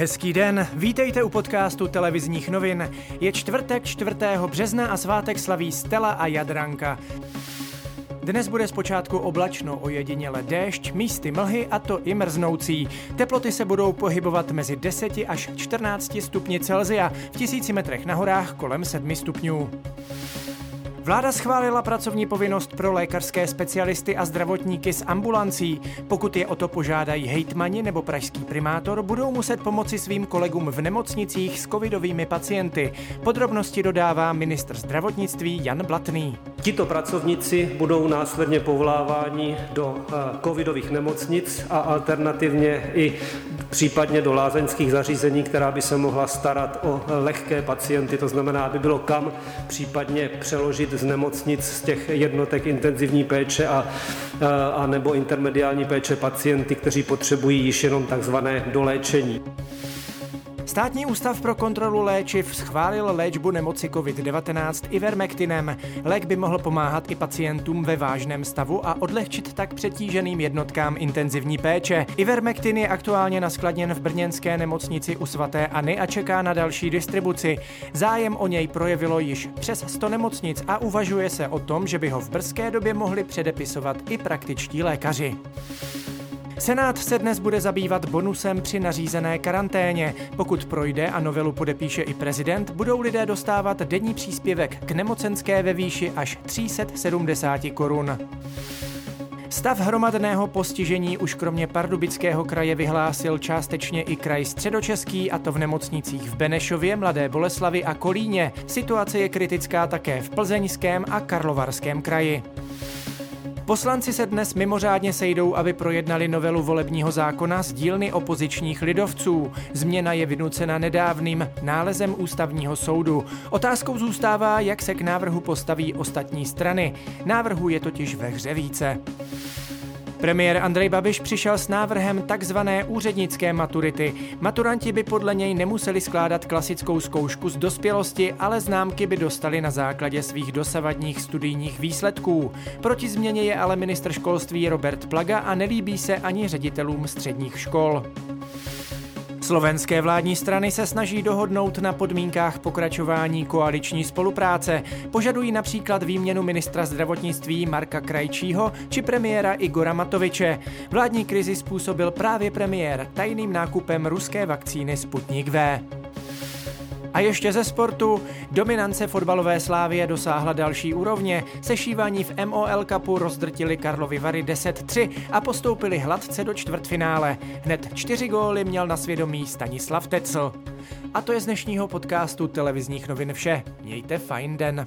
Hezký den, vítejte u podcastu televizních novin. Je čtvrtek 4. března a svátek slaví Stella a Jadranka. Dnes bude zpočátku oblačno, ojediněle déšť, místy mlhy a to i mrznoucí. Teploty se budou pohybovat mezi 10 až 14 stupni Celzia, v tisíci metrech na horách kolem 7 stupňů. Vláda schválila pracovní povinnost pro lékařské specialisty a zdravotníky z ambulancí. Pokud je o to požádají hejtmani nebo pražský primátor, budou muset pomoci svým kolegům v nemocnicích s covidovými pacienty. Podrobnosti dodává ministr zdravotnictví Jan Blatný. Tito pracovníci budou následně povoláváni do eh, covidových nemocnic a alternativně i případně do lázeňských zařízení, která by se mohla starat o lehké pacienty, to znamená, aby bylo kam případně přeložit z nemocnic, z těch jednotek intenzivní péče a, a nebo intermediální péče pacienty, kteří potřebují již jenom takzvané doléčení. Státní ústav pro kontrolu léčiv schválil léčbu nemoci COVID-19 Ivermectinem. Lék by mohl pomáhat i pacientům ve vážném stavu a odlehčit tak přetíženým jednotkám intenzivní péče. Ivermectin je aktuálně naskladněn v brněnské nemocnici u svatéAny a čeká na další distribuci. Zájem o něj projevilo již přes 100 nemocnic a uvažuje se o tom, že by ho v brzké době mohli předepisovat i praktičtí lékaři. Senát se dnes bude zabývat bonusem při nařízené karanténě. Pokud projde a novelu podepíše i prezident, budou lidé dostávat denní příspěvek k nemocenské ve výši až 370 korun. Stav hromadného postižení už kromě Pardubického kraje vyhlásil částečně i kraj středočeský, a to v nemocnicích v Benešově, Mladé Boleslavi a Kolíně. Situace je kritická také v Plzeňském a Karlovarském kraji. Poslanci se dnes mimořádně sejdou, aby projednali novelu volebního zákona z dílny opozičních lidovců. Změna je vynucena nedávným nálezem ústavního soudu. Otázkou zůstává, jak se k návrhu postaví ostatní strany. Návrhu je totiž ve hře více. Premiér Andrej Babiš přišel s návrhem takzvané úřednické maturity. Maturanti by podle něj nemuseli skládat klasickou zkoušku z dospělosti, ale známky by dostali na základě svých dosavadních studijních výsledků. Proti změně je ale ministr školství Robert Plaga a nelíbí se ani ředitelům středních škol. Slovenské vládní strany se snaží dohodnout na podmínkách pokračování koaliční spolupráce. Požadují například výměnu ministra zdravotnictví Marka Krajčího či premiéra Igora Matoviče. Vládní krizi způsobil právě premiér tajným nákupem ruské vakcíny Sputnik V. A ještě ze sportu. Dominance fotbalové slávie dosáhla další úrovně. Sešívání v MOL Cupu rozdrtili Karlovy Vary 10-3 a postoupili hladce do čtvrtfinále. Hned čtyři góly měl na svědomí Stanislav Tecl. A to je z dnešního podcastu televizních novin vše. Mějte fajn den.